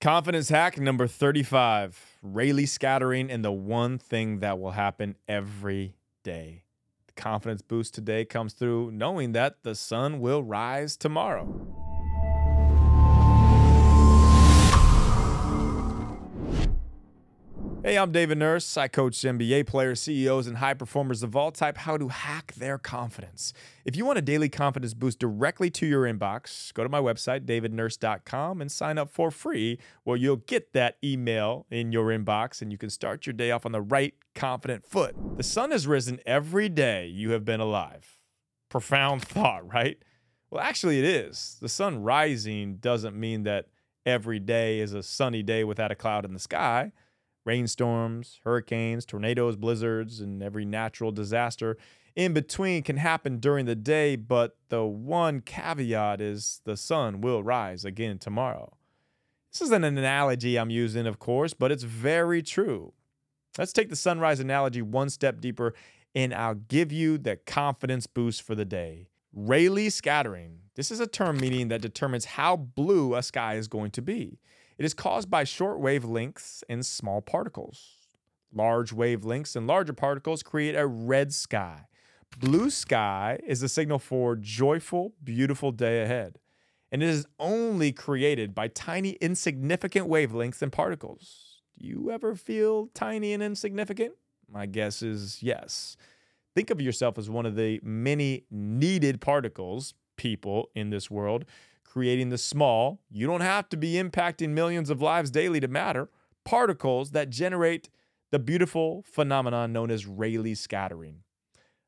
Confidence hack number 35 Rayleigh scattering and the one thing that will happen every day. The confidence boost today comes through knowing that the sun will rise tomorrow. Hey, I'm David Nurse. I coach NBA players, CEOs, and high performers of all type how to hack their confidence. If you want a daily confidence boost directly to your inbox, go to my website, davidnurse.com, and sign up for free, where you'll get that email in your inbox and you can start your day off on the right, confident foot. The sun has risen every day you have been alive. Profound thought, right? Well, actually, it is. The sun rising doesn't mean that every day is a sunny day without a cloud in the sky. Rainstorms, hurricanes, tornadoes, blizzards, and every natural disaster in between can happen during the day, but the one caveat is the sun will rise again tomorrow. This is an analogy I'm using, of course, but it's very true. Let's take the sunrise analogy one step deeper, and I'll give you the confidence boost for the day. Rayleigh scattering. This is a term meaning that determines how blue a sky is going to be. It is caused by short wavelengths and small particles. Large wavelengths and larger particles create a red sky. Blue sky is a signal for joyful, beautiful day ahead. And it is only created by tiny, insignificant wavelengths and particles. Do you ever feel tiny and insignificant? My guess is yes. Think of yourself as one of the many needed particles, people in this world creating the small, you don't have to be impacting millions of lives daily to matter, particles that generate the beautiful phenomenon known as Rayleigh scattering.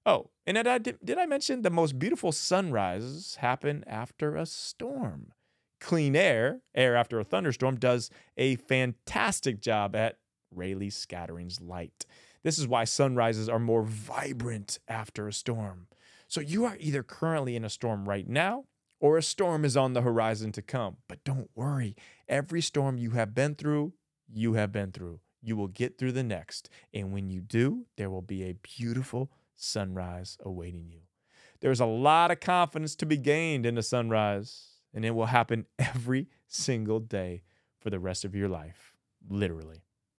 Oh, and did I, did I mention the most beautiful sunrises happen after a storm? Clean air, air after a thunderstorm, does a fantastic job at Rayleigh scattering's light. This is why sunrises are more vibrant after a storm. So you are either currently in a storm right now or a storm is on the horizon to come. But don't worry, every storm you have been through, you have been through. You will get through the next. And when you do, there will be a beautiful sunrise awaiting you. There's a lot of confidence to be gained in the sunrise, and it will happen every single day for the rest of your life, literally.